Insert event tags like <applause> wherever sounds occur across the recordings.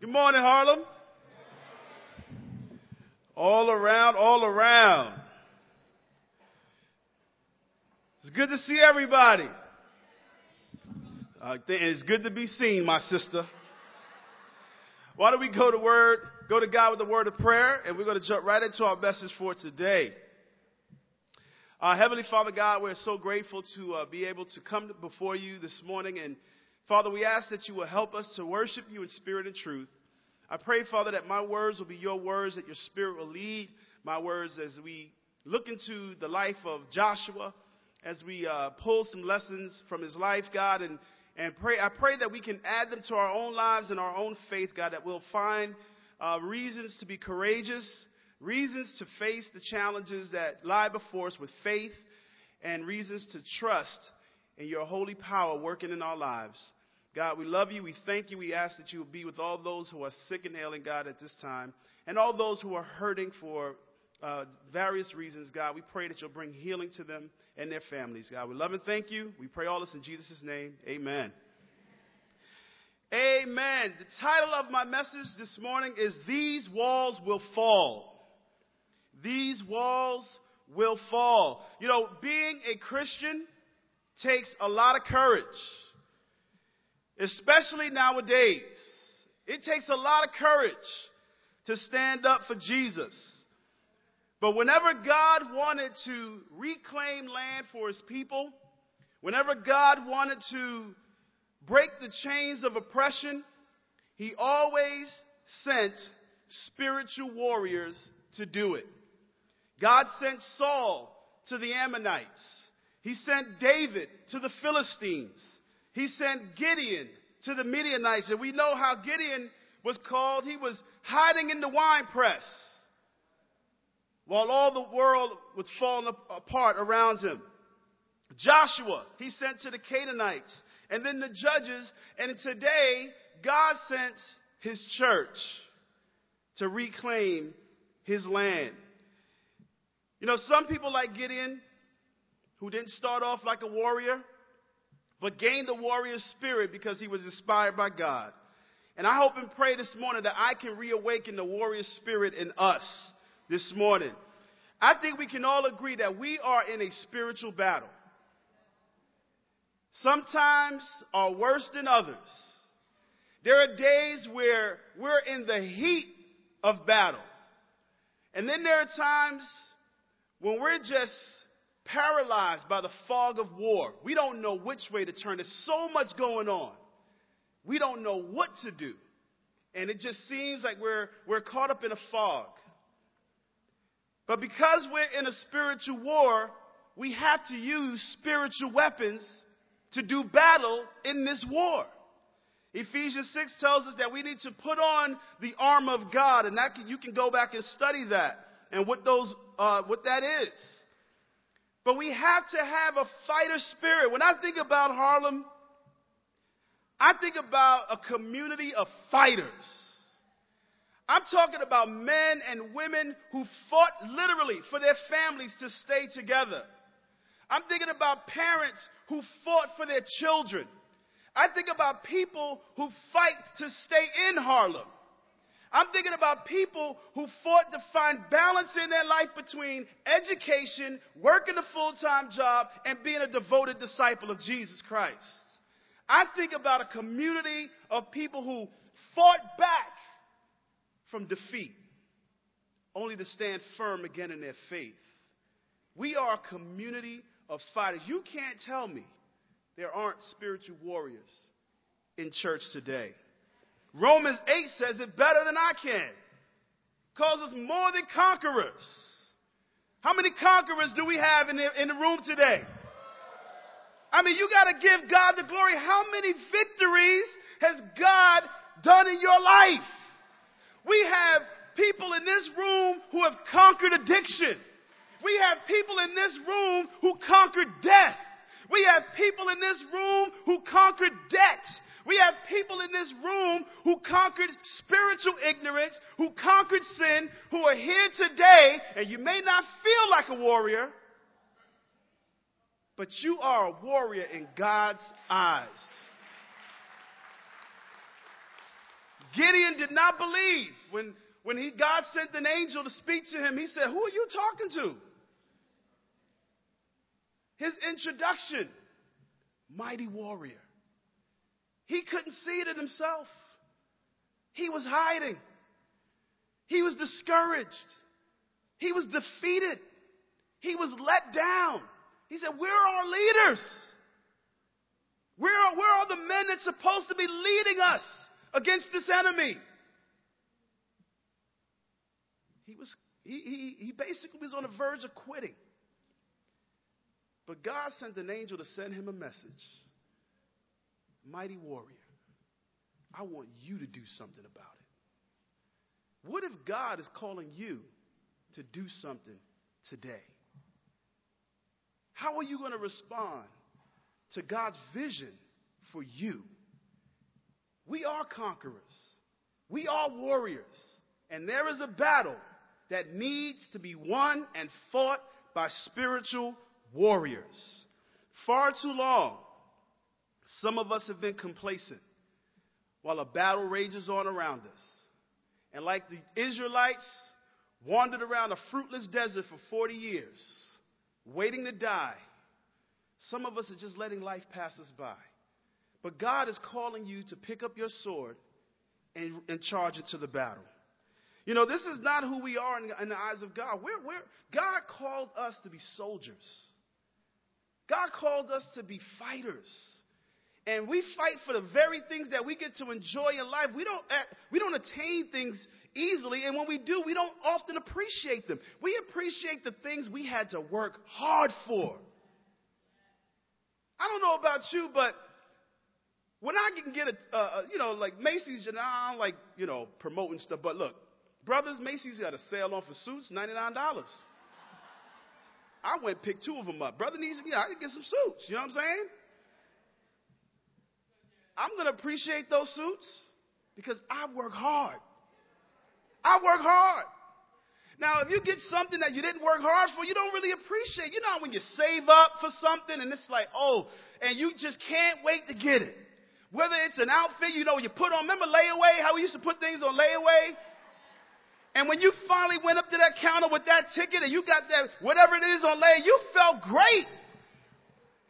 Good morning, Harlem. All around, all around. It's good to see everybody. Uh, it's good to be seen, my sister. Why don't we go to word, go to God with the word of prayer, and we're going to jump right into our message for today. Uh, Heavenly Father God, we're so grateful to uh, be able to come before you this morning. And Father, we ask that you will help us to worship you in spirit and truth. I pray, Father, that my words will be your words, that your spirit will lead my words as we look into the life of Joshua, as we uh, pull some lessons from his life, God, and, and pray. I pray that we can add them to our own lives and our own faith, God, that we'll find uh, reasons to be courageous reasons to face the challenges that lie before us with faith, and reasons to trust in your holy power working in our lives. God, we love you. We thank you. We ask that you will be with all those who are sick and ailing, God, at this time, and all those who are hurting for uh, various reasons, God. We pray that you'll bring healing to them and their families, God. We love and thank you. We pray all this in Jesus' name. Amen. Amen. The title of my message this morning is These Walls Will Fall these walls will fall. You know, being a Christian takes a lot of courage, especially nowadays. It takes a lot of courage to stand up for Jesus. But whenever God wanted to reclaim land for his people, whenever God wanted to break the chains of oppression, he always sent spiritual warriors to do it. God sent Saul to the Ammonites. He sent David to the Philistines. He sent Gideon to the Midianites. And we know how Gideon was called. He was hiding in the wine press while all the world was falling apart around him. Joshua, he sent to the Canaanites and then the judges. And today, God sent his church to reclaim his land. You know, some people like Gideon, who didn't start off like a warrior, but gained the warrior spirit because he was inspired by God. And I hope and pray this morning that I can reawaken the warrior spirit in us this morning. I think we can all agree that we are in a spiritual battle. Sometimes are worse than others. There are days where we're in the heat of battle. And then there are times when we're just paralyzed by the fog of war, we don't know which way to turn. There's so much going on. We don't know what to do. And it just seems like we're, we're caught up in a fog. But because we're in a spiritual war, we have to use spiritual weapons to do battle in this war. Ephesians 6 tells us that we need to put on the armor of God, and that can, you can go back and study that and what those uh, what that is. But we have to have a fighter spirit. When I think about Harlem, I think about a community of fighters. I'm talking about men and women who fought literally for their families to stay together. I'm thinking about parents who fought for their children. I think about people who fight to stay in Harlem. I'm thinking about people who fought to find balance in their life between education, working a full time job, and being a devoted disciple of Jesus Christ. I think about a community of people who fought back from defeat, only to stand firm again in their faith. We are a community of fighters. You can't tell me there aren't spiritual warriors in church today. Romans 8 says it better than I can. Calls us more than conquerors. How many conquerors do we have in the, in the room today? I mean, you got to give God the glory. How many victories has God done in your life? We have people in this room who have conquered addiction. We have people in this room who conquered death. We have people in this room who conquered debt. We have people in this room who conquered spiritual ignorance, who conquered sin, who are here today, and you may not feel like a warrior, but you are a warrior in God's eyes. Gideon did not believe. When, when he, God sent an angel to speak to him, he said, Who are you talking to? His introduction, mighty warrior. He couldn't see it in himself. He was hiding. He was discouraged. He was defeated. He was let down. He said, Where are our leaders? Where are, where are the men that's supposed to be leading us against this enemy? He was he, he, he basically was on the verge of quitting. But God sent an angel to send him a message. Mighty warrior, I want you to do something about it. What if God is calling you to do something today? How are you going to respond to God's vision for you? We are conquerors. We are warriors. And there is a battle that needs to be won and fought by spiritual warriors. Far too long, some of us have been complacent while a battle rages on around us. And like the Israelites, wandered around a fruitless desert for 40 years, waiting to die. Some of us are just letting life pass us by. But God is calling you to pick up your sword and, and charge into the battle. You know, this is not who we are in, in the eyes of God. We're, we're, God called us to be soldiers. God called us to be fighters. And we fight for the very things that we get to enjoy in life. We don't, eh, we don't attain things easily, and when we do, we don't often appreciate them. We appreciate the things we had to work hard for. I don't know about you, but when I can get a, you know, like Macy's, and I don't like, you know, promoting stuff, but look, brothers, Macy's got a sale on for suits, $99. I went picked two of them up. Brother needs, yeah, I can get some suits. You know what I'm saying? I'm going to appreciate those suits because I work hard. I work hard. Now, if you get something that you didn't work hard for, you don't really appreciate. You know when you save up for something and it's like, oh, and you just can't wait to get it. Whether it's an outfit, you know, you put on, remember layaway, how we used to put things on layaway? And when you finally went up to that counter with that ticket and you got that, whatever it is on lay, you felt great.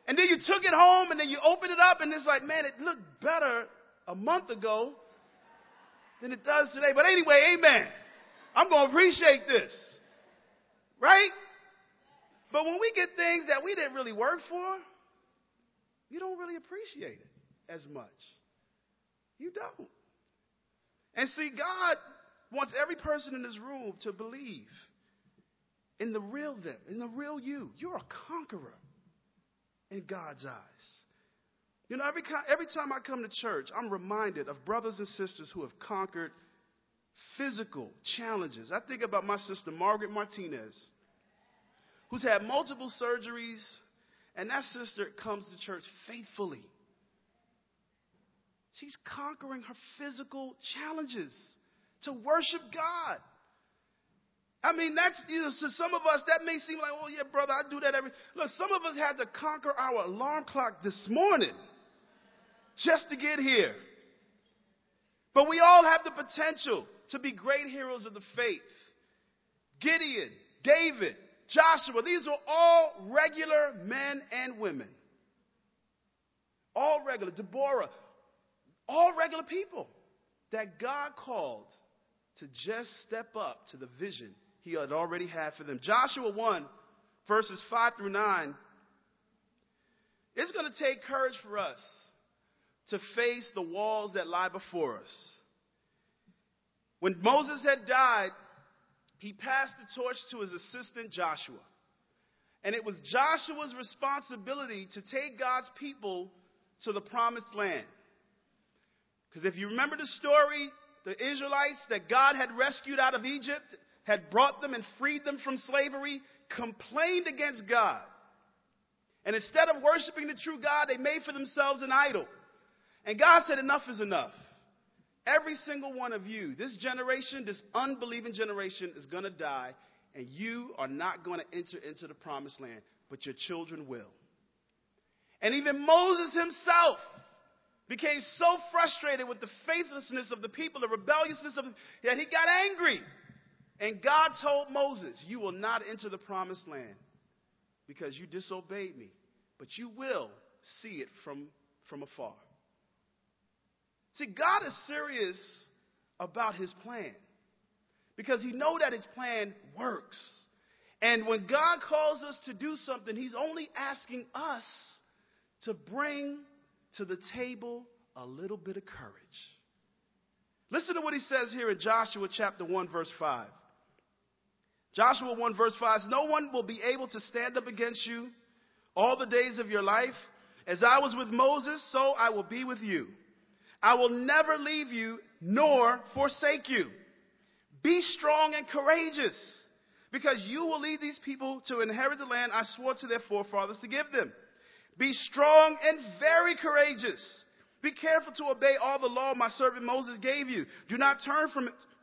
And then you took it home and then you opened it up and it's like, man, it looked better a month ago than it does today. But anyway, amen. I'm going to appreciate this. Right? But when we get things that we didn't really work for, you don't really appreciate it as much. You don't. And see, God wants every person in this room to believe in the real them, in the real you. You're a conqueror in God's eyes. You know, every, every time I come to church, I'm reminded of brothers and sisters who have conquered physical challenges. I think about my sister, Margaret Martinez, who's had multiple surgeries, and that sister comes to church faithfully. She's conquering her physical challenges to worship God. I mean, that's, you know, some of us, that may seem like, oh, yeah, brother, I do that every. Look, some of us had to conquer our alarm clock this morning just to get here. But we all have the potential to be great heroes of the faith. Gideon, David, Joshua, these are all regular men and women. All regular. Deborah, all regular people that God called to just step up to the vision he had already had for them. Joshua 1, verses 5 through 9. It's going to take courage for us to face the walls that lie before us. When Moses had died, he passed the torch to his assistant Joshua. And it was Joshua's responsibility to take God's people to the promised land. Because if you remember the story, the Israelites that God had rescued out of Egypt, had brought them and freed them from slavery, complained against God. And instead of worshiping the true God, they made for themselves an idol. And God said, Enough is enough. Every single one of you, this generation, this unbelieving generation, is going to die, and you are not going to enter into the promised land, but your children will. And even Moses himself became so frustrated with the faithlessness of the people, the rebelliousness of them, that he got angry. And God told Moses, You will not enter the promised land because you disobeyed me, but you will see it from, from afar. See, God is serious about his plan because he know that his plan works. And when God calls us to do something, he's only asking us to bring to the table a little bit of courage. Listen to what he says here in Joshua chapter 1 verse 5. Joshua 1 verse 5 No one will be able to stand up against you all the days of your life. As I was with Moses, so I will be with you. I will never leave you nor forsake you. Be strong and courageous, because you will lead these people to inherit the land I swore to their forefathers to give them. Be strong and very courageous. Be careful to obey all the law my servant Moses gave you. Do not turn from it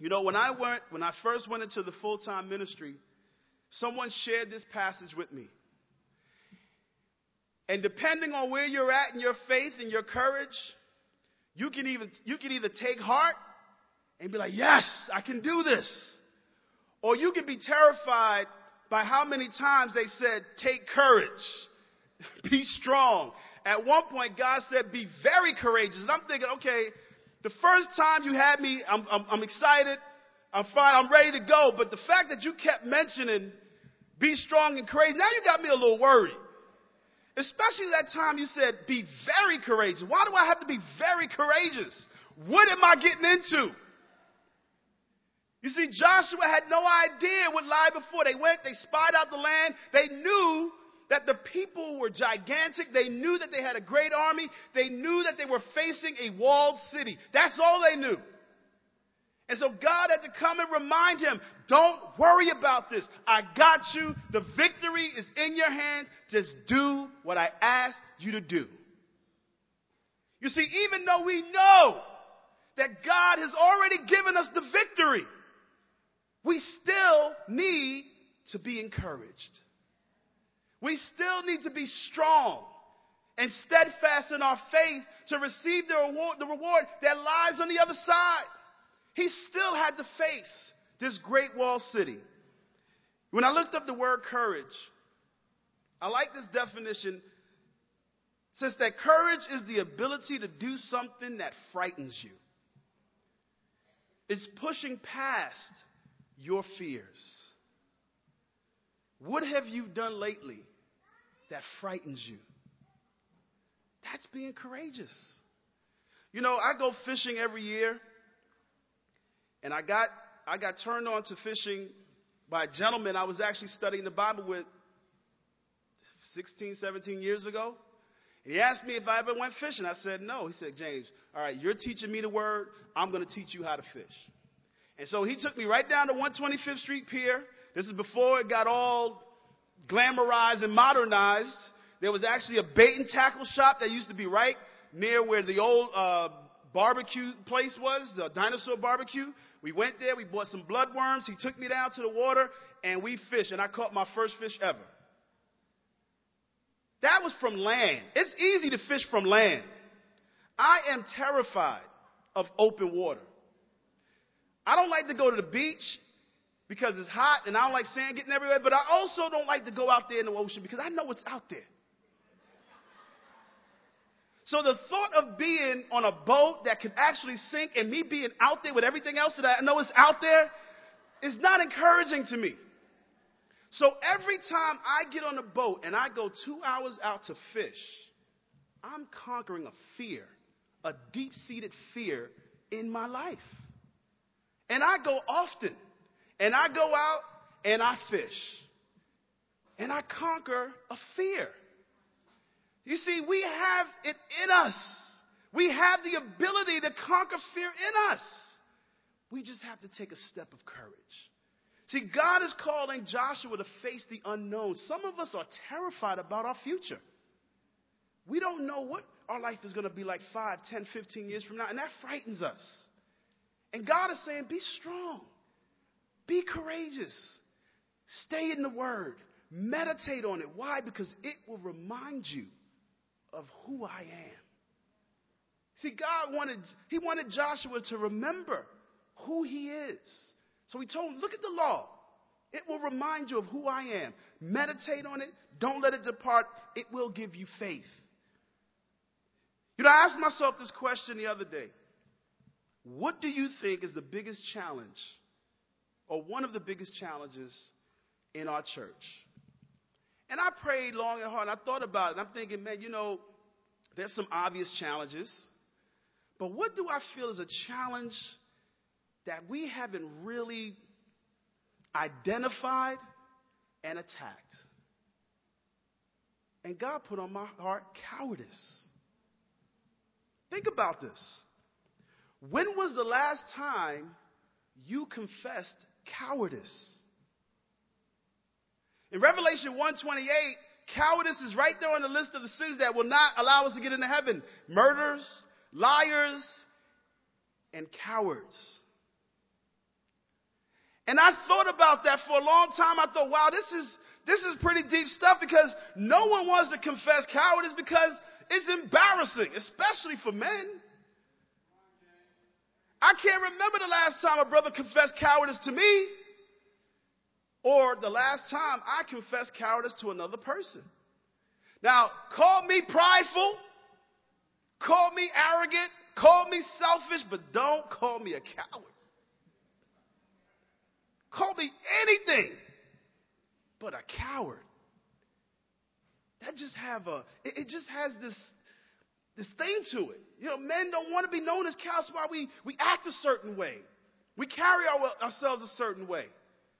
You know, when I went, when I first went into the full-time ministry, someone shared this passage with me. And depending on where you're at in your faith and your courage, you can even you can either take heart and be like, "Yes, I can do this." Or you can be terrified by how many times they said, take courage, <laughs> be strong. At one point, God said, be very courageous. And I'm thinking, okay, the first time you had me, I'm, I'm, I'm excited, I'm fine, I'm ready to go. But the fact that you kept mentioning, be strong and courageous, now you got me a little worried. Especially that time you said, be very courageous. Why do I have to be very courageous? What am I getting into? You see, Joshua had no idea what lied before. They went, they spied out the land. They knew that the people were gigantic. They knew that they had a great army. They knew that they were facing a walled city. That's all they knew. And so God had to come and remind him, don't worry about this. I got you. The victory is in your hands. Just do what I asked you to do. You see, even though we know that God has already given us the victory, we still need to be encouraged. We still need to be strong and steadfast in our faith to receive the reward, the reward that lies on the other side. He still had to face this great wall city. When I looked up the word courage, I like this definition. It says that courage is the ability to do something that frightens you. It's pushing past your fears. What have you done lately that frightens you? That's being courageous. You know, I go fishing every year, and I got I got turned on to fishing by a gentleman I was actually studying the Bible with 16, 17 years ago. He asked me if I ever went fishing. I said no. He said, James, all right, you're teaching me the word. I'm going to teach you how to fish. And so he took me right down to 125th Street Pier. This is before it got all glamorized and modernized. There was actually a bait and tackle shop that used to be right near where the old uh, barbecue place was, the dinosaur barbecue. We went there, we bought some bloodworms. He took me down to the water and we fished, and I caught my first fish ever. That was from land. It's easy to fish from land. I am terrified of open water. I don't like to go to the beach because it's hot and I don't like sand getting everywhere, but I also don't like to go out there in the ocean because I know what's out there. So the thought of being on a boat that could actually sink and me being out there with everything else that I know is out there is not encouraging to me. So every time I get on a boat and I go two hours out to fish, I'm conquering a fear, a deep seated fear in my life. And I go often. And I go out and I fish. And I conquer a fear. You see, we have it in us. We have the ability to conquer fear in us. We just have to take a step of courage. See, God is calling Joshua to face the unknown. Some of us are terrified about our future. We don't know what our life is going to be like 5, 10, 15 years from now, and that frightens us. And God is saying, be strong, be courageous, stay in the Word, meditate on it. Why? Because it will remind you of who I am. See, God wanted, He wanted Joshua to remember who He is. So He told him, look at the law. It will remind you of who I am. Meditate on it. Don't let it depart. It will give you faith. You know, I asked myself this question the other day. What do you think is the biggest challenge, or one of the biggest challenges in our church? And I prayed long and hard. And I thought about it. I'm thinking, man, you know, there's some obvious challenges. But what do I feel is a challenge that we haven't really identified and attacked? And God put on my heart cowardice. Think about this. When was the last time you confessed cowardice? In Revelation 128, cowardice is right there on the list of the sins that will not allow us to get into heaven. Murders, liars, and cowards. And I thought about that for a long time. I thought, wow, this is this is pretty deep stuff because no one wants to confess cowardice because it's embarrassing, especially for men. I can't remember the last time a brother confessed cowardice to me or the last time I confessed cowardice to another person. Now, call me prideful, call me arrogant, call me selfish, but don't call me a coward. Call me anything but a coward. That just have a it, it just has this this thing to it. You know, men don't want to be known as cowards. Why we we act a certain way, we carry our, ourselves a certain way.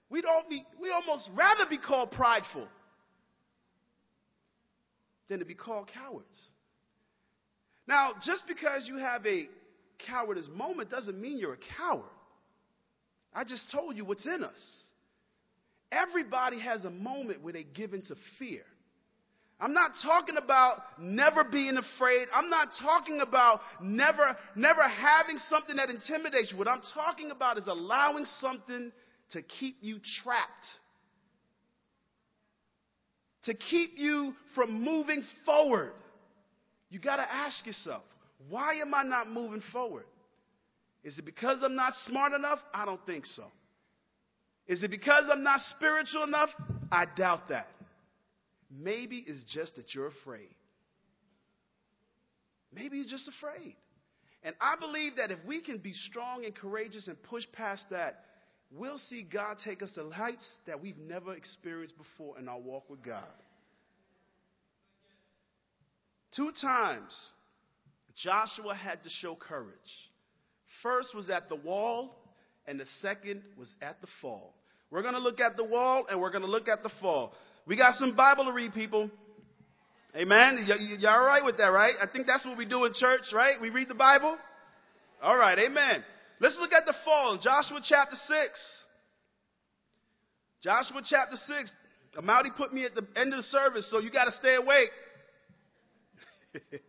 We don't be we almost rather be called prideful than to be called cowards. Now, just because you have a cowardice moment doesn't mean you're a coward. I just told you what's in us. Everybody has a moment where they give into fear. I'm not talking about never being afraid. I'm not talking about never, never having something that intimidates you. What I'm talking about is allowing something to keep you trapped, to keep you from moving forward. You got to ask yourself, why am I not moving forward? Is it because I'm not smart enough? I don't think so. Is it because I'm not spiritual enough? I doubt that. Maybe it's just that you're afraid. Maybe you're just afraid. And I believe that if we can be strong and courageous and push past that, we'll see God take us to heights that we've never experienced before in our walk with God. Two times, Joshua had to show courage. First was at the wall, and the second was at the fall. We're going to look at the wall, and we're going to look at the fall. We got some Bible to read, people. Amen. Y- y'all all right with that, right? I think that's what we do in church, right? We read the Bible. All right. Amen. Let's look at the fall. Joshua chapter 6. Joshua chapter 6. Amoudy put me at the end of the service, so you got to stay awake. <laughs>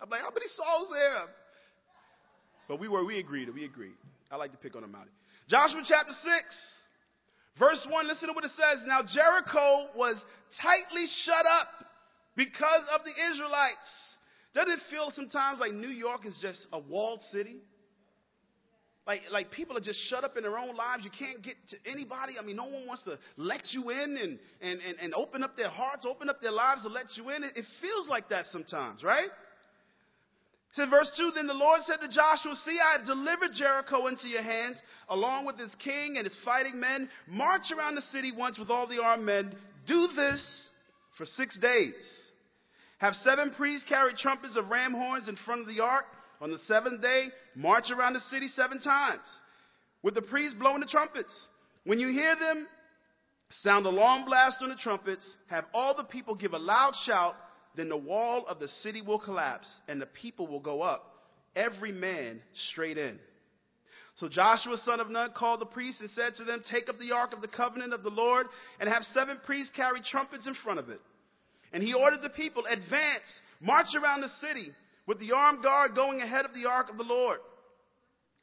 I'm like, how many souls there? But we were, we agreed, we agreed. I like to pick on Amoudy. Joshua chapter 6. Verse 1, listen to what it says. Now Jericho was tightly shut up because of the Israelites. Doesn't it feel sometimes like New York is just a walled city? Like, like people are just shut up in their own lives. You can't get to anybody. I mean, no one wants to let you in and, and, and, and open up their hearts, open up their lives to let you in. It, it feels like that sometimes, right? Said verse 2 Then the Lord said to Joshua, See, I have delivered Jericho into your hands, along with his king and his fighting men. March around the city once with all the armed men. Do this for six days. Have seven priests carry trumpets of ram horns in front of the ark. On the seventh day, march around the city seven times, with the priests blowing the trumpets. When you hear them, sound a long blast on the trumpets. Have all the people give a loud shout then the wall of the city will collapse and the people will go up. every man straight in. So Joshua, son of Nun, called the priests and said to them, Take up the ark of the covenant of the Lord and have seven priests carry trumpets in front of it. And he ordered the people, Advance, march around the city, with the armed guard going ahead of the ark of the Lord.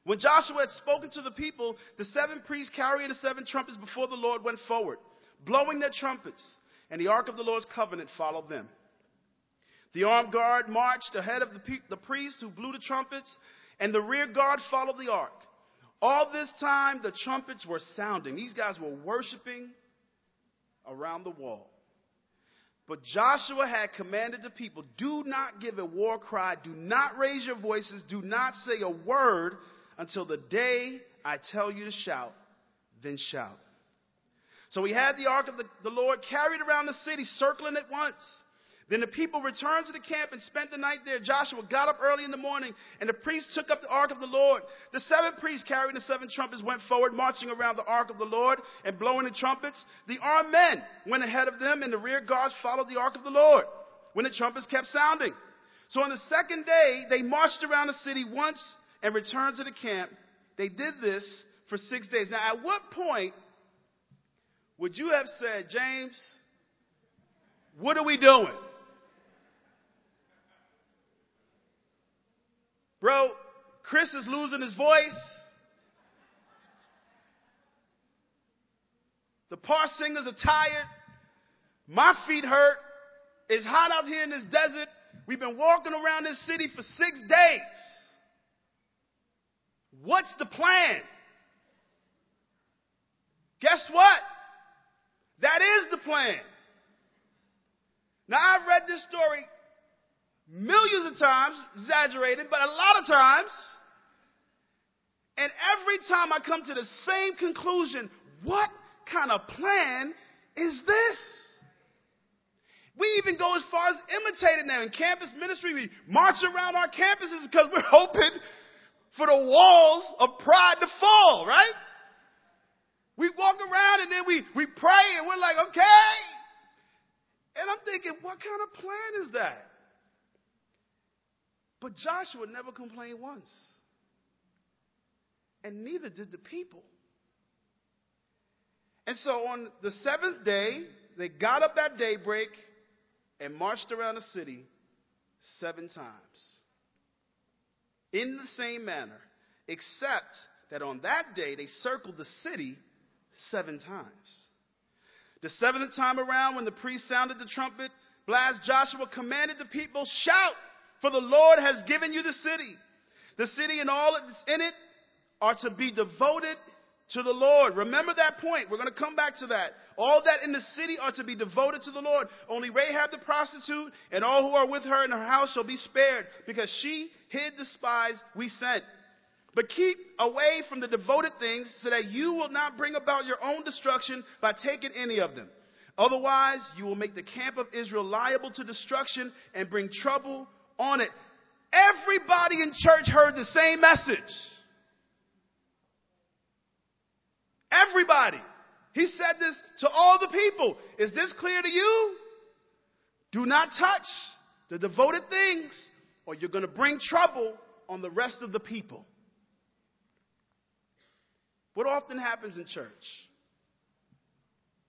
When Joshua had spoken to the people, the seven priests carrying the seven trumpets before the Lord went forward, blowing their trumpets, and the ark of the Lord's covenant followed them. The armed guard marched ahead of the, the priests who blew the trumpets, and the rear guard followed the ark. All this time, the trumpets were sounding. These guys were worshiping around the wall. But Joshua had commanded the people do not give a war cry, do not raise your voices, do not say a word until the day I tell you to shout, then shout. So he had the ark of the, the Lord carried around the city, circling it once. Then the people returned to the camp and spent the night there. Joshua got up early in the morning, and the priests took up the ark of the Lord. The seven priests carrying the seven trumpets went forward, marching around the ark of the Lord and blowing the trumpets. The armed men went ahead of them, and the rear guards followed the ark of the Lord when the trumpets kept sounding. So on the second day, they marched around the city once and returned to the camp. They did this for six days. Now, at what point would you have said, James, what are we doing? Bro, Chris is losing his voice. The par singers are tired. My feet hurt. It's hot out here in this desert. We've been walking around this city for six days. What's the plan? Guess what? That is the plan. Now, I've read this story millions of times, exaggerated, but a lot of times. And every time I come to the same conclusion what kind of plan is this? We even go as far as imitating them. In campus ministry, we march around our campuses because we're <laughs> hoping for the walls of pride to fall, right? We walk around and then we, we pray and we're like, okay. And I'm thinking, what kind of plan is that? But Joshua never complained once. And neither did the people. And so on the seventh day, they got up at daybreak and marched around the city seven times. In the same manner, except that on that day they circled the city seven times. The seventh time around, when the priest sounded the trumpet blast, Joshua commanded the people, Shout! For the Lord has given you the city. The city and all that's in it are to be devoted to the Lord. Remember that point. We're going to come back to that. All that in the city are to be devoted to the Lord. Only Rahab the prostitute and all who are with her in her house shall be spared because she hid the spies we sent. But keep away from the devoted things so that you will not bring about your own destruction by taking any of them. Otherwise, you will make the camp of Israel liable to destruction and bring trouble on it. Everybody in church heard the same message. Everybody. He said this to all the people. Is this clear to you? Do not touch the devoted things, or you're going to bring trouble on the rest of the people. What often happens in church?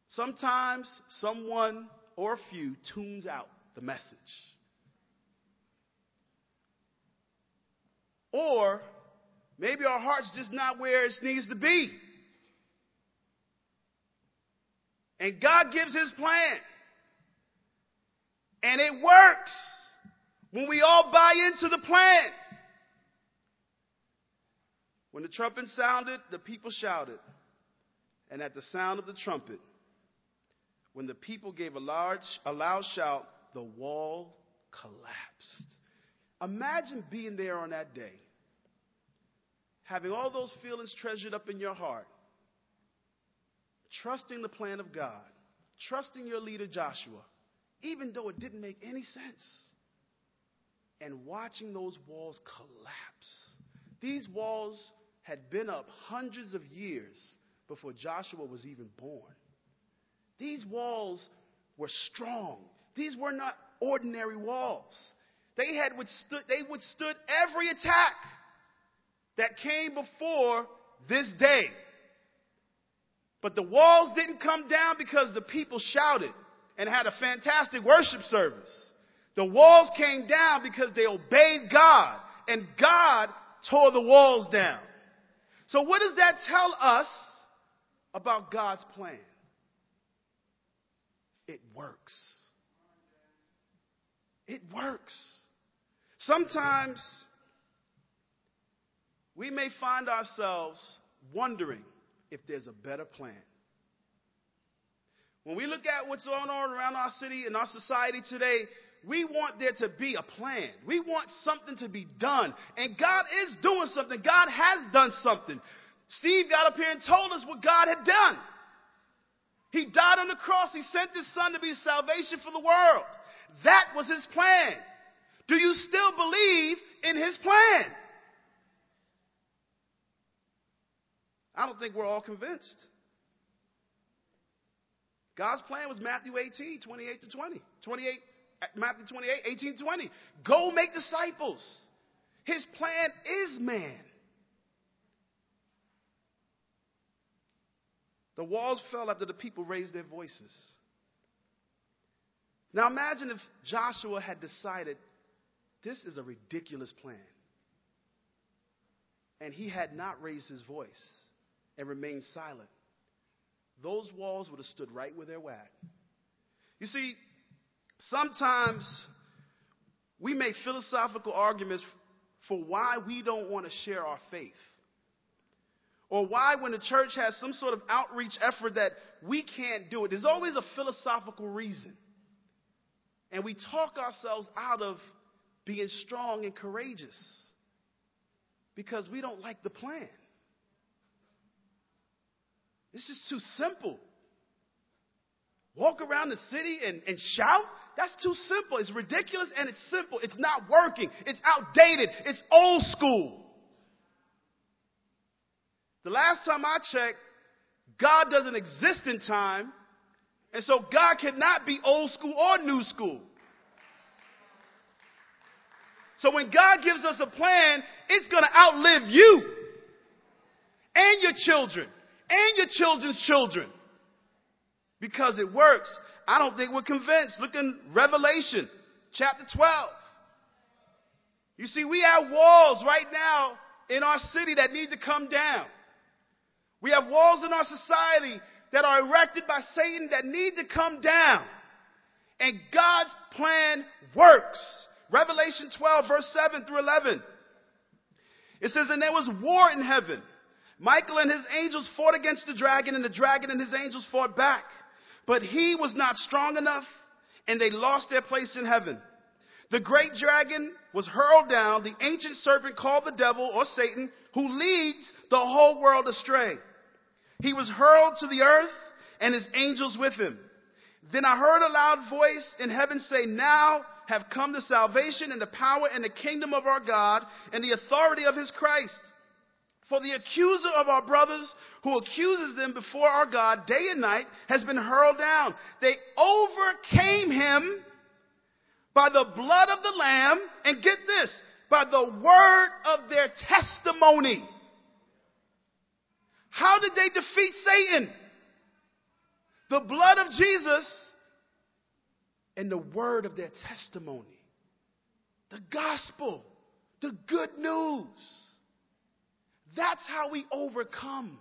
Sometimes someone or a few tunes out the message. Or maybe our heart's just not where it needs to be. And God gives his plan. And it works when we all buy into the plan. When the trumpet sounded, the people shouted. And at the sound of the trumpet, when the people gave a large, a loud shout, the wall collapsed. Imagine being there on that day, having all those feelings treasured up in your heart, trusting the plan of God, trusting your leader Joshua, even though it didn't make any sense, and watching those walls collapse. These walls had been up hundreds of years before Joshua was even born. These walls were strong. These were not ordinary walls. They had withstood, they withstood every attack that came before this day. But the walls didn't come down because the people shouted and had a fantastic worship service. The walls came down because they obeyed God and God tore the walls down. So what does that tell us about God's plan? It works. It works. Sometimes we may find ourselves wondering if there's a better plan. When we look at what's going on around our city and our society today, we want there to be a plan. We want something to be done. And God is doing something. God has done something. Steve got up here and told us what God had done. He died on the cross. He sent his son to be salvation for the world. That was his plan. Do you still believe in his plan? I don't think we're all convinced. God's plan was Matthew 18, 28 to 20. 28, uh, Matthew 28, 18 to 20. Go make disciples. His plan is man. The walls fell after the people raised their voices. Now imagine if Joshua had decided this is a ridiculous plan. And he had not raised his voice and remained silent. Those walls would have stood right where they were at. You see, sometimes we make philosophical arguments for why we don't want to share our faith. Or why, when the church has some sort of outreach effort, that we can't do it. There's always a philosophical reason. And we talk ourselves out of being strong and courageous because we don't like the plan. It's just too simple. Walk around the city and, and shout? That's too simple. It's ridiculous and it's simple. It's not working. It's outdated. It's old school. The last time I checked, God doesn't exist in time, and so God cannot be old school or new school. So when God gives us a plan, it's going to outlive you and your children and your children's children because it works. I don't think we're convinced. Look in Revelation chapter 12. You see, we have walls right now in our city that need to come down. We have walls in our society that are erected by Satan that need to come down. And God's plan works. Revelation 12, verse 7 through 11. It says, And there was war in heaven. Michael and his angels fought against the dragon, and the dragon and his angels fought back. But he was not strong enough, and they lost their place in heaven. The great dragon was hurled down, the ancient serpent called the devil or Satan, who leads the whole world astray. He was hurled to the earth and his angels with him. Then I heard a loud voice in heaven say, Now have come the salvation and the power and the kingdom of our God and the authority of his Christ. For the accuser of our brothers who accuses them before our God day and night has been hurled down. They overcame him by the blood of the Lamb and get this, by the word of their testimony. How did they defeat Satan? The blood of Jesus and the word of their testimony. The gospel, the good news. That's how we overcome.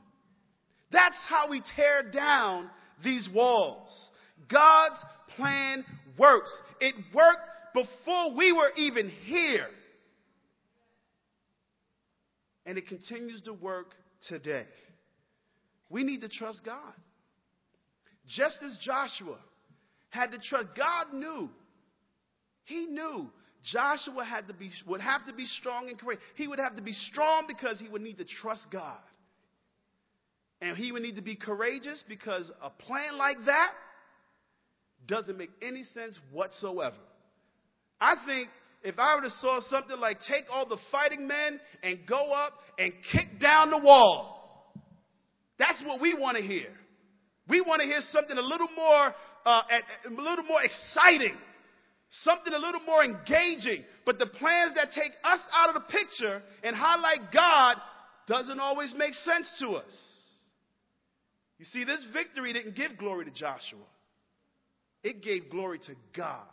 That's how we tear down these walls. God's plan works. It worked before we were even here. And it continues to work today. We need to trust God. Just as Joshua had to trust, God knew. He knew Joshua had to be, would have to be strong and courageous. He would have to be strong because he would need to trust God. And he would need to be courageous because a plan like that doesn't make any sense whatsoever. I think if I were to saw something like take all the fighting men and go up and kick down the wall, that's what we want to hear. We want to hear something a little more, uh, a little more exciting. something a little more engaging. But the plans that take us out of the picture and highlight God doesn't always make sense to us. You see, this victory didn't give glory to Joshua, it gave glory to God.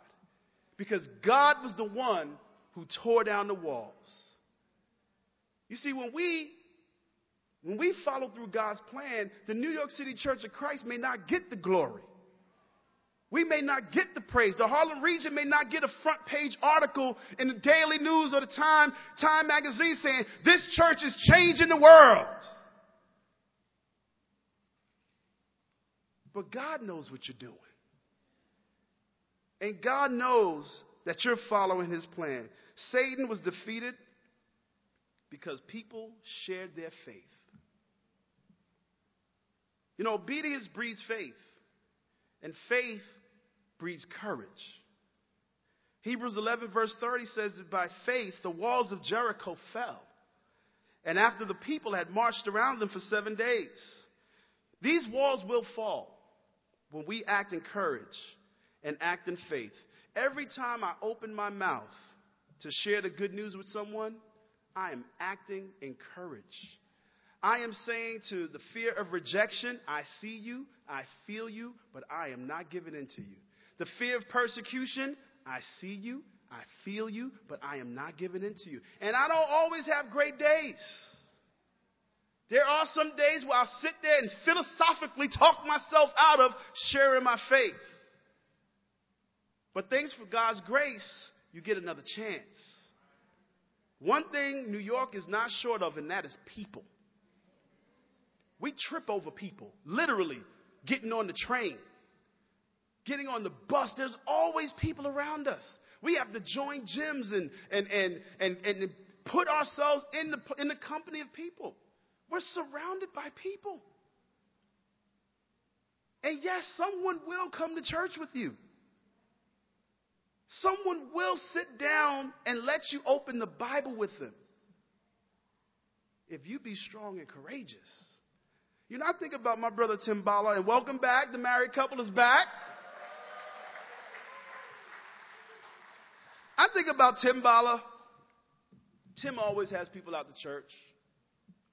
Because God was the one who tore down the walls. You see, when we when we follow through God's plan, the New York City Church of Christ may not get the glory. We may not get the praise. The Harlem region may not get a front page article in the Daily News or the Time, Time magazine saying, this church is changing the world. But God knows what you're doing. And God knows that you're following his plan. Satan was defeated because people shared their faith. You know, obedience breeds faith, and faith breeds courage. Hebrews 11, verse 30 says that by faith the walls of Jericho fell. And after the people had marched around them for seven days, these walls will fall when we act in courage and act in faith. Every time I open my mouth to share the good news with someone, I am acting in courage. I am saying to the fear of rejection, I see you, I feel you, but I am not giving in to you. The fear of persecution, I see you, I feel you, but I am not giving in to you. And I don't always have great days. There are some days where I'll sit there and philosophically talk myself out of sharing my faith. But thanks for God's grace, you get another chance. One thing New York is not short of, and that is people. We trip over people, literally getting on the train, getting on the bus, there's always people around us. We have to join gyms and, and, and, and, and put ourselves in the, in the company of people. We're surrounded by people. And yes, someone will come to church with you. Someone will sit down and let you open the Bible with them. If you be strong and courageous. You know, I think about my brother Timbala, and welcome back. The married couple is back. Think about Tim Bala. Tim always has people out to church,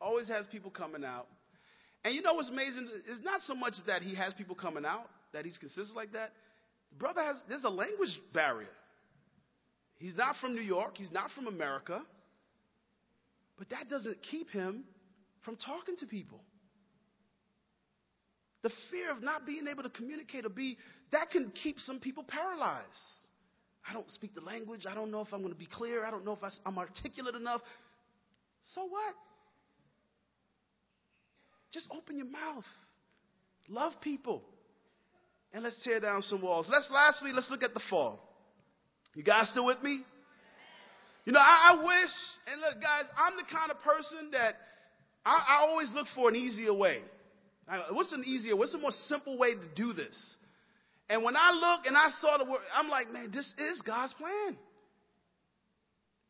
always has people coming out. And you know what's amazing? It's not so much that he has people coming out, that he's consistent like that. The brother has, there's a language barrier. He's not from New York, he's not from America. But that doesn't keep him from talking to people. The fear of not being able to communicate or be, that can keep some people paralyzed. I don't speak the language. I don't know if I'm going to be clear. I don't know if I'm articulate enough. So what? Just open your mouth. Love people. And let's tear down some walls. Let's lastly, let's look at the fall. You guys still with me? You know, I, I wish, and look, guys, I'm the kind of person that I, I always look for an easier way. What's an easier, what's a more simple way to do this? And when I look and I saw the word, I'm like, man, this is God's plan.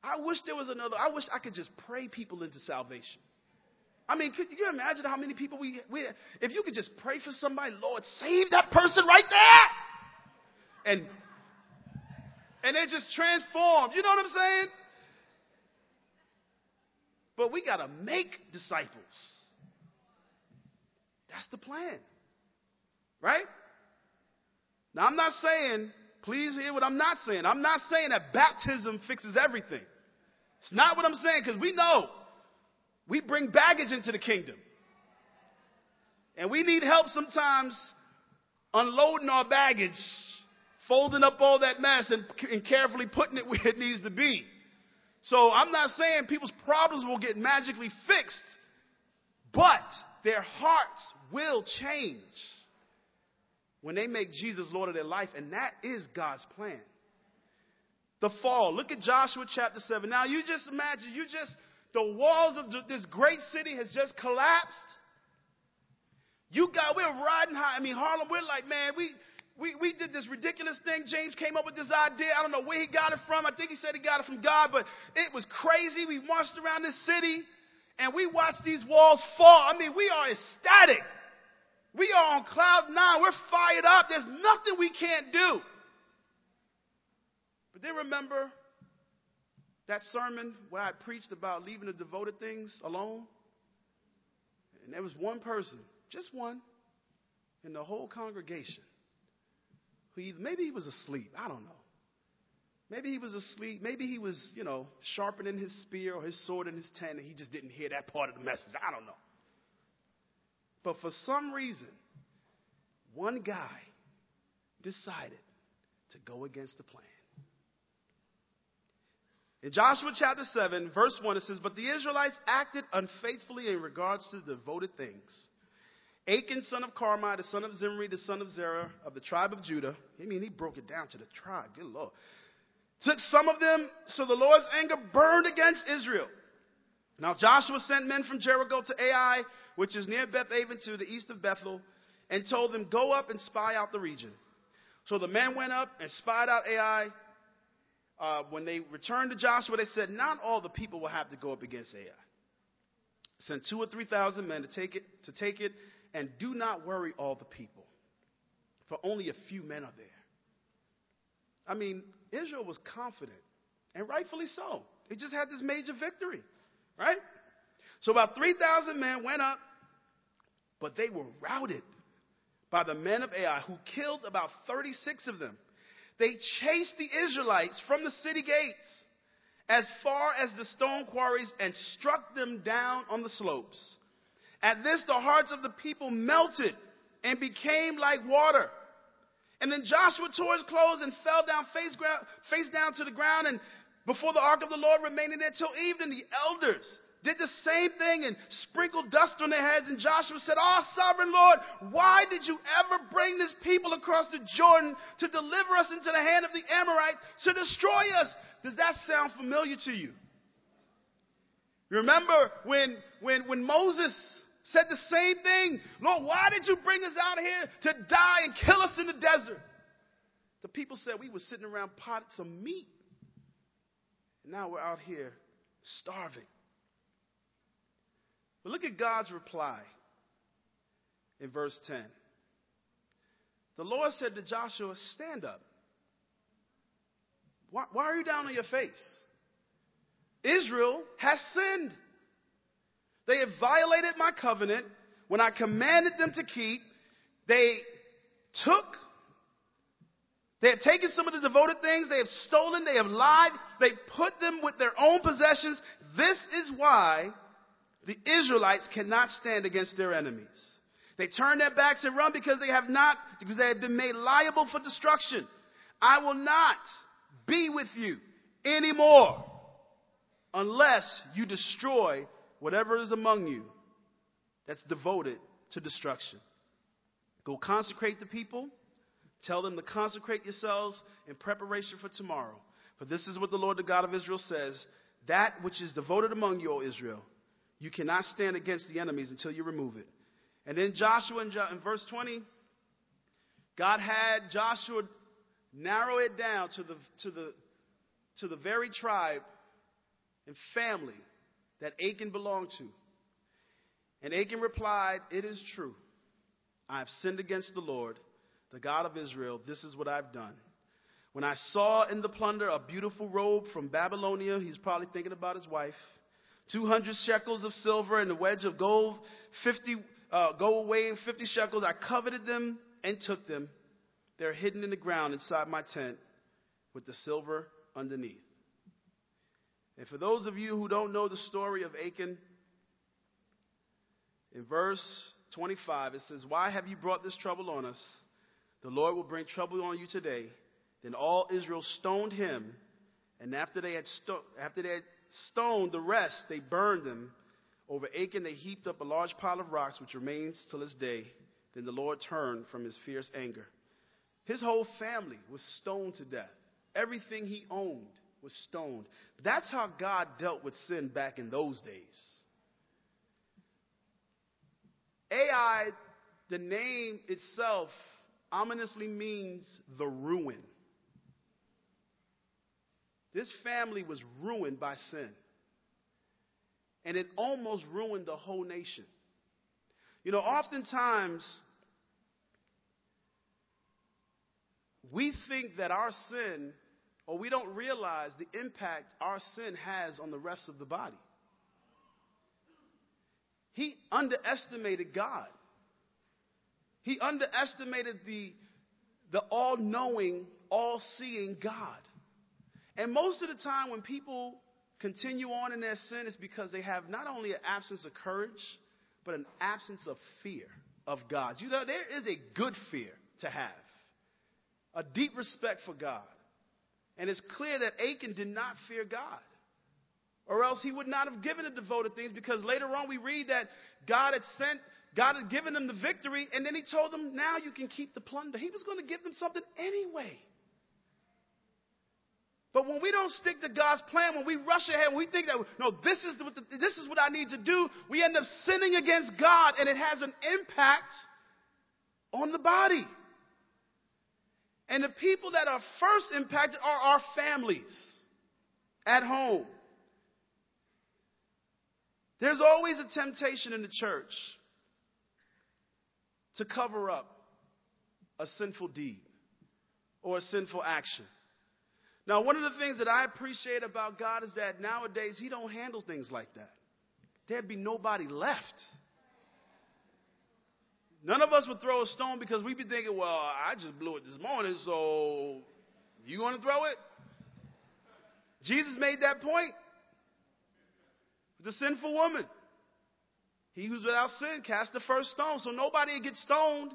I wish there was another, I wish I could just pray people into salvation. I mean, could you imagine how many people we, we if you could just pray for somebody, Lord, save that person right there. And and they just transformed. You know what I'm saying? But we got to make disciples. That's the plan. Right? Now, I'm not saying, please hear what I'm not saying. I'm not saying that baptism fixes everything. It's not what I'm saying because we know we bring baggage into the kingdom. And we need help sometimes unloading our baggage, folding up all that mess and, and carefully putting it <laughs> where it needs to be. So I'm not saying people's problems will get magically fixed, but their hearts will change when they make Jesus Lord of their life, and that is God's plan. The fall. Look at Joshua chapter 7. Now, you just imagine, you just, the walls of this great city has just collapsed. You got, we're riding high. I mean, Harlem, we're like, man, we, we, we did this ridiculous thing. James came up with this idea. I don't know where he got it from. I think he said he got it from God, but it was crazy. We marched around this city and we watched these walls fall. I mean, we are ecstatic. We are on cloud nine. We're fired up. There's nothing we can't do. But then remember that sermon where I preached about leaving the devoted things alone? And there was one person, just one, in the whole congregation who either, maybe he was asleep. I don't know. Maybe he was asleep. Maybe he was, you know, sharpening his spear or his sword in his tent and he just didn't hear that part of the message. I don't know. But for some reason, one guy decided to go against the plan. In Joshua chapter 7, verse 1, it says, But the Israelites acted unfaithfully in regards to the devoted things. Achan, son of Carmi, the son of Zimri, the son of Zerah, of the tribe of Judah. I mean, he broke it down to the tribe. Good Lord. Took some of them, so the Lord's anger burned against Israel. Now Joshua sent men from Jericho to Ai, which is near Beth Aven to the east of Bethel, and told them, Go up and spy out the region. So the men went up and spied out Ai uh, when they returned to Joshua, they said, Not all the people will have to go up against Ai. Send two or three thousand men to take it, to take it, and do not worry all the people, for only a few men are there. I mean, Israel was confident, and rightfully so. They just had this major victory, right? So about 3,000 men went up, but they were routed by the men of Ai, who killed about 36 of them. They chased the Israelites from the city gates as far as the stone quarries and struck them down on the slopes. At this, the hearts of the people melted and became like water. And then Joshua tore his clothes and fell down face, ground, face down to the ground. And before the ark of the Lord remained in there till evening, the elders did the same thing and sprinkled dust on their heads. And Joshua said, Oh, sovereign Lord, why did you ever bring this people across the Jordan to deliver us into the hand of the Amorites to destroy us? Does that sound familiar to you? Remember when, when, when Moses said the same thing? Lord, why did you bring us out here to die and kill us in the desert? The people said we were sitting around potting some meat. And now we're out here starving. But look at God's reply in verse 10. The Lord said to Joshua, Stand up. Why, why are you down on your face? Israel has sinned. They have violated my covenant when I commanded them to keep. They took, they have taken some of the devoted things, they have stolen, they have lied, they put them with their own possessions. This is why the Israelites cannot stand against their enemies. They turn their backs and run because they have not, because they have been made liable for destruction. I will not be with you anymore unless you destroy whatever is among you that's devoted to destruction. Go consecrate the people. Tell them to consecrate yourselves in preparation for tomorrow. For this is what the Lord, the God of Israel, says That which is devoted among you, O Israel, you cannot stand against the enemies until you remove it. And then Joshua in, in verse 20, God had Joshua narrow it down to the, to the, to the very tribe and family that Achan belonged to. And Achan replied, It is true. I have sinned against the Lord, the God of Israel. This is what I've done. When I saw in the plunder a beautiful robe from Babylonia, he's probably thinking about his wife. 200 shekels of silver and a wedge of gold, 50 uh, gold weighing 50 shekels. I coveted them and took them. They're hidden in the ground inside my tent with the silver underneath. And for those of you who don't know the story of Achan, in verse 25 it says, Why have you brought this trouble on us? The Lord will bring trouble on you today. Then all Israel stoned him, and after they had, sto- after they had stoned the rest, they burned them. Over Achan, they heaped up a large pile of rocks, which remains till this day. Then the Lord turned from his fierce anger. His whole family was stoned to death. Everything he owned was stoned. That's how God dealt with sin back in those days. Ai, the name itself, ominously means the ruin. This family was ruined by sin. And it almost ruined the whole nation. You know, oftentimes we think that our sin or we don't realize the impact our sin has on the rest of the body. He underestimated God. He underestimated the, the all knowing, all seeing God. And most of the time, when people continue on in their sin, it's because they have not only an absence of courage, but an absence of fear of God. You know, there is a good fear to have, a deep respect for God. And it's clear that Achan did not fear God. Or else he would not have given the devoted things because later on we read that God had sent, God had given them the victory, and then he told them, now you can keep the plunder. He was going to give them something anyway. But when we don't stick to God's plan, when we rush ahead, when we think that, no, this is, what the, this is what I need to do, we end up sinning against God, and it has an impact on the body. And the people that are first impacted are our families at home. There's always a temptation in the church to cover up a sinful deed or a sinful action. Now, one of the things that I appreciate about God is that nowadays He don't handle things like that. There'd be nobody left. None of us would throw a stone because we'd be thinking, well, I just blew it this morning, so you going to throw it? Jesus made that point. The sinful woman. He who's without sin cast the first stone. So nobody would get stoned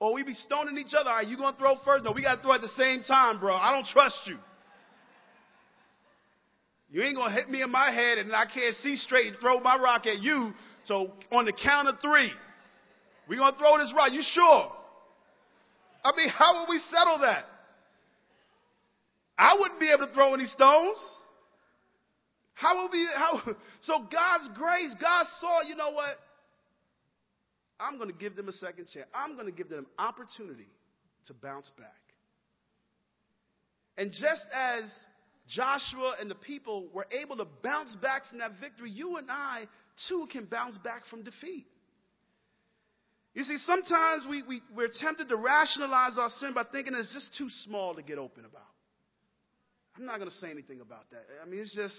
or we be stoning each other. All right, you going to throw first? No, we got to throw at the same time, bro. I don't trust you. You ain't going to hit me in my head and I can't see straight and throw my rock at you. So on the count of three, we're going to throw this rock. You sure? I mean, how would we settle that? I wouldn't be able to throw any stones. How will we, how, so God's grace, God saw, you know what? I'm going to give them a second chance. I'm going to give them an opportunity to bounce back. And just as Joshua and the people were able to bounce back from that victory, you and I too can bounce back from defeat. You see, sometimes we, we, we're tempted to rationalize our sin by thinking it's just too small to get open about. I'm not going to say anything about that. I mean, it's just,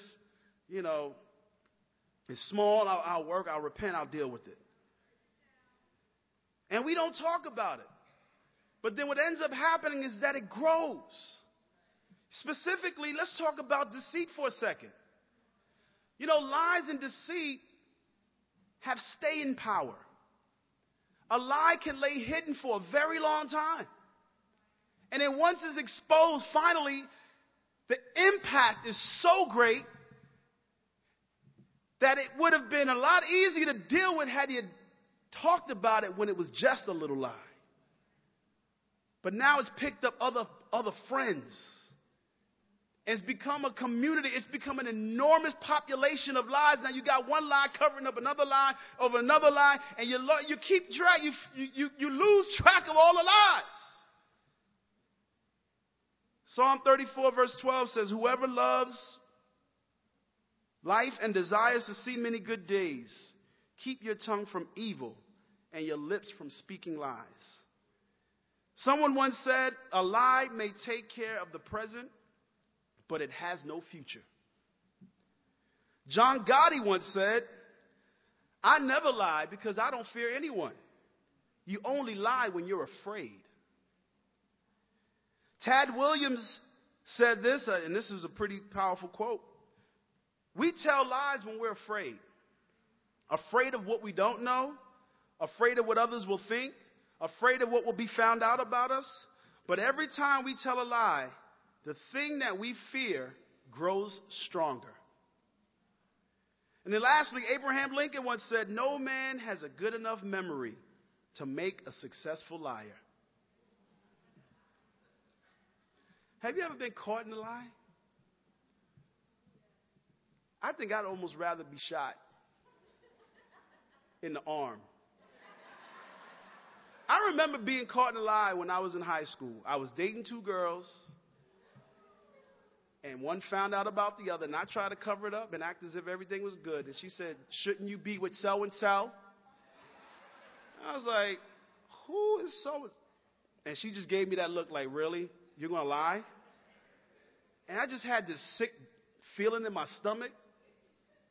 you know, it's small, I'll, I'll work, I'll repent, I'll deal with it. And we don't talk about it. But then what ends up happening is that it grows. Specifically, let's talk about deceit for a second. You know, lies and deceit have staying power. A lie can lay hidden for a very long time. And then once it's exposed, finally, the impact is so great that it would have been a lot easier to deal with had you talked about it when it was just a little lie. But now it's picked up other, other friends it's become a community. It's become an enormous population of lies. Now you got one lie covering up another lie over another lie, and you, lo- you keep track, you, you, you lose track of all the lies. Psalm 34, verse 12 says, Whoever loves life and desires to see many good days, keep your tongue from evil and your lips from speaking lies. Someone once said, A lie may take care of the present but it has no future. John Gotti once said, I never lie because I don't fear anyone. You only lie when you're afraid. Tad Williams said this, uh, and this is a pretty powerful quote. We tell lies when we're afraid. Afraid of what we don't know, afraid of what others will think, afraid of what will be found out about us. But every time we tell a lie, the thing that we fear grows stronger. And then lastly, Abraham Lincoln once said, No man has a good enough memory to make a successful liar. Have you ever been caught in a lie? I think I'd almost rather be shot in the arm. I remember being caught in a lie when I was in high school. I was dating two girls and one found out about the other, and I tried to cover it up and act as if everything was good. And she said, Shouldn't you be with so and so? I was like, Who is so? And she just gave me that look like, Really? You're going to lie? And I just had this sick feeling in my stomach.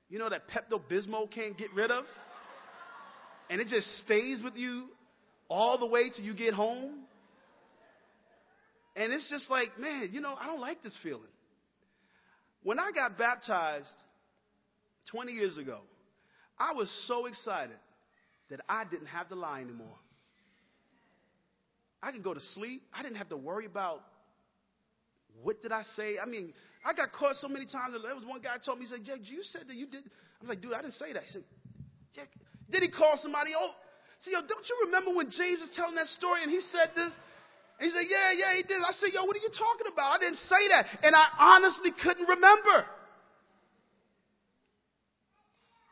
You know that Pepto Bismol can't get rid of? And it just stays with you all the way till you get home. And it's just like, man, you know, I don't like this feeling. When I got baptized 20 years ago, I was so excited that I didn't have to lie anymore. I could go to sleep. I didn't have to worry about what did I say. I mean, I got caught so many times. There was one guy told me, he said, Jack, you said that you did. I was like, dude, I didn't say that. He said, Jack, did he call somebody? Oh, see, yo, don't you remember when James was telling that story and he said this? He said, yeah, yeah, he did. I said, yo, what are you talking about? I didn't say that. And I honestly couldn't remember.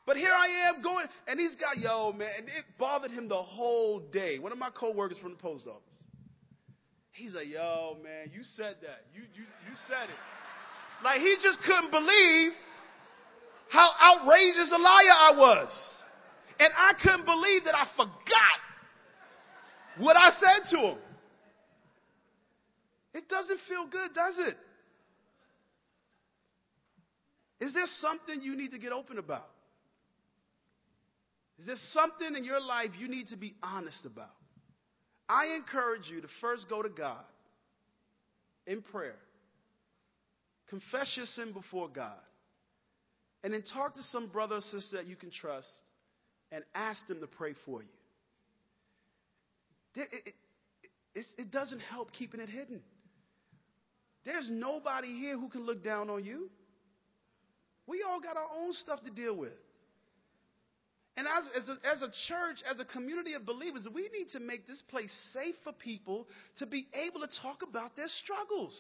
But here I am going, and he's got, yo, man, and it bothered him the whole day. One of my coworkers from the post office. He's like, yo, man, you said that. You, you, you said it. Like he just couldn't believe how outrageous a liar I was. And I couldn't believe that I forgot what I said to him. It doesn't feel good, does it? Is there something you need to get open about? Is there something in your life you need to be honest about? I encourage you to first go to God in prayer. Confess your sin before God. And then talk to some brother or sister that you can trust and ask them to pray for you. It, it, it, it doesn't help keeping it hidden. There's nobody here who can look down on you. We all got our own stuff to deal with. And as, as, a, as a church, as a community of believers, we need to make this place safe for people to be able to talk about their struggles.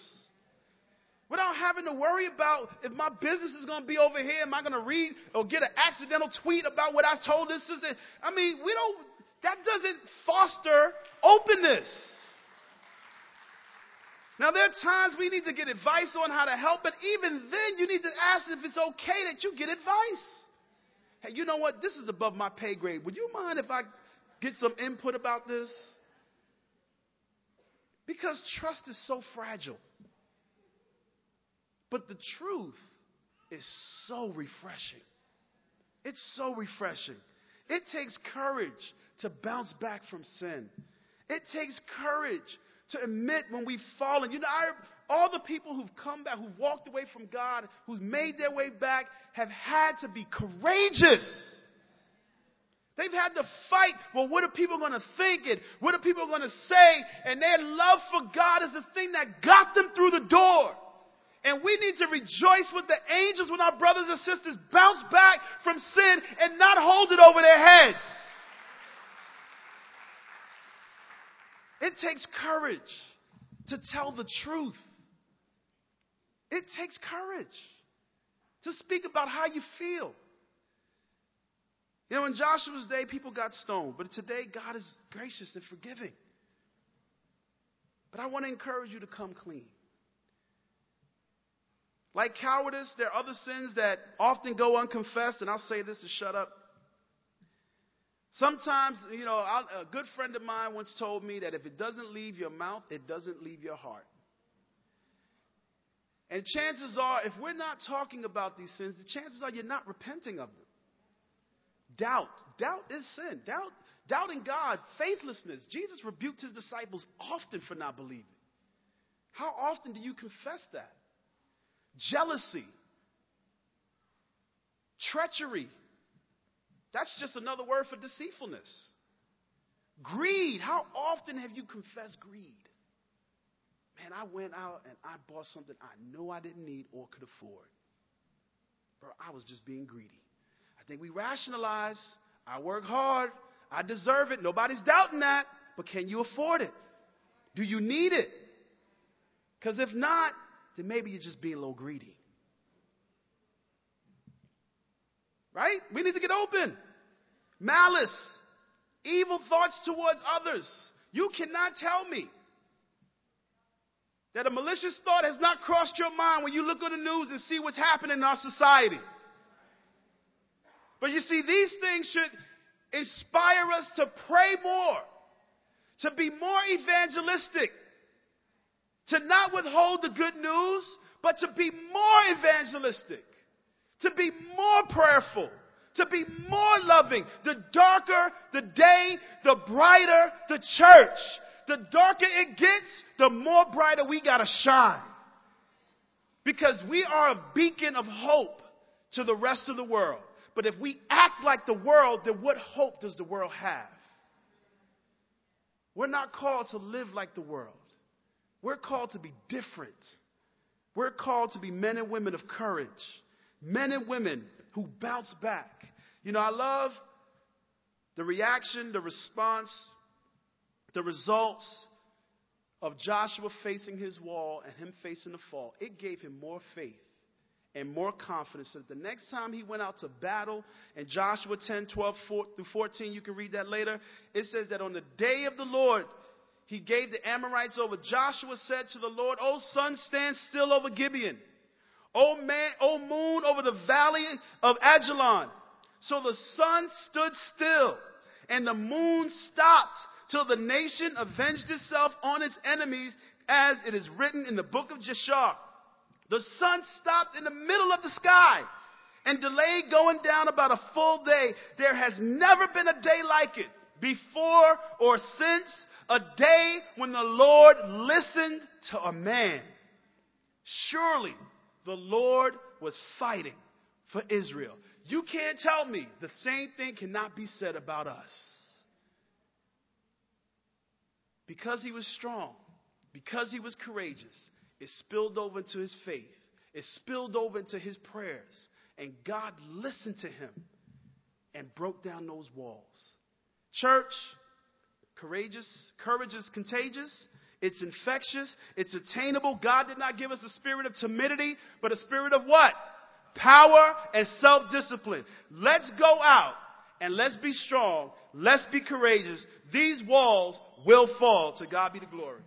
Without having to worry about if my business is going to be over here, am I going to read or get an accidental tweet about what I told this sister? I mean, we don't, that doesn't foster openness. Now, there are times we need to get advice on how to help, but even then, you need to ask if it's okay that you get advice. Hey, you know what? This is above my pay grade. Would you mind if I get some input about this? Because trust is so fragile. But the truth is so refreshing. It's so refreshing. It takes courage to bounce back from sin. It takes courage to admit when we've fallen. You know, I, all the people who've come back, who've walked away from God, who've made their way back, have had to be courageous. They've had to fight. Well, what are people going to think? And what are people going to say? And their love for God is the thing that got them through the door. And we need to rejoice with the angels when our brothers and sisters bounce back from sin and not hold it over their heads. It takes courage to tell the truth. It takes courage to speak about how you feel. You know, in Joshua's day, people got stoned, but today, God is gracious and forgiving. But I want to encourage you to come clean. Like cowardice, there are other sins that often go unconfessed, and I'll say this to shut up. Sometimes, you know, a good friend of mine once told me that if it doesn't leave your mouth, it doesn't leave your heart. And chances are, if we're not talking about these sins, the chances are you're not repenting of them. Doubt. Doubt is sin. Doubt, doubting God, faithlessness. Jesus rebuked his disciples often for not believing. How often do you confess that? Jealousy. Treachery. That's just another word for deceitfulness. Greed. How often have you confessed greed? Man, I went out and I bought something I know I didn't need or could afford. Bro, I was just being greedy. I think we rationalize. I work hard. I deserve it. Nobody's doubting that. But can you afford it? Do you need it? Because if not, then maybe you're just being a little greedy. Right? We need to get open. Malice, evil thoughts towards others. You cannot tell me that a malicious thought has not crossed your mind when you look on the news and see what's happening in our society. But you see, these things should inspire us to pray more, to be more evangelistic, to not withhold the good news, but to be more evangelistic, to be more prayerful, to be more loving. The darker the day, the brighter the church. The darker it gets, the more brighter we gotta shine. Because we are a beacon of hope to the rest of the world. But if we act like the world, then what hope does the world have? We're not called to live like the world. We're called to be different. We're called to be men and women of courage, men and women who bounce back. You know, I love the reaction, the response, the results of Joshua facing his wall and him facing the fall. It gave him more faith and more confidence that the next time he went out to battle, in Joshua 10, 12 4 through 14, you can read that later, it says that on the day of the Lord, he gave the Amorites over. Joshua said to the Lord, O sun, stand still over Gibeon. O man, O moon over the valley of Ajalon. So the sun stood still and the moon stopped till the nation avenged itself on its enemies as it is written in the book of Jashar. The sun stopped in the middle of the sky and delayed going down about a full day. There has never been a day like it before or since a day when the Lord listened to a man. Surely the Lord was fighting for Israel. You can't tell me the same thing cannot be said about us. Because he was strong, because he was courageous, it spilled over into his faith. It spilled over into his prayers. And God listened to him and broke down those walls. Church, courageous, courage is contagious. It's infectious. It's attainable. God did not give us a spirit of timidity, but a spirit of what? Power and self-discipline. Let's go out and let's be strong. Let's be courageous. These walls will fall. To God be the glory.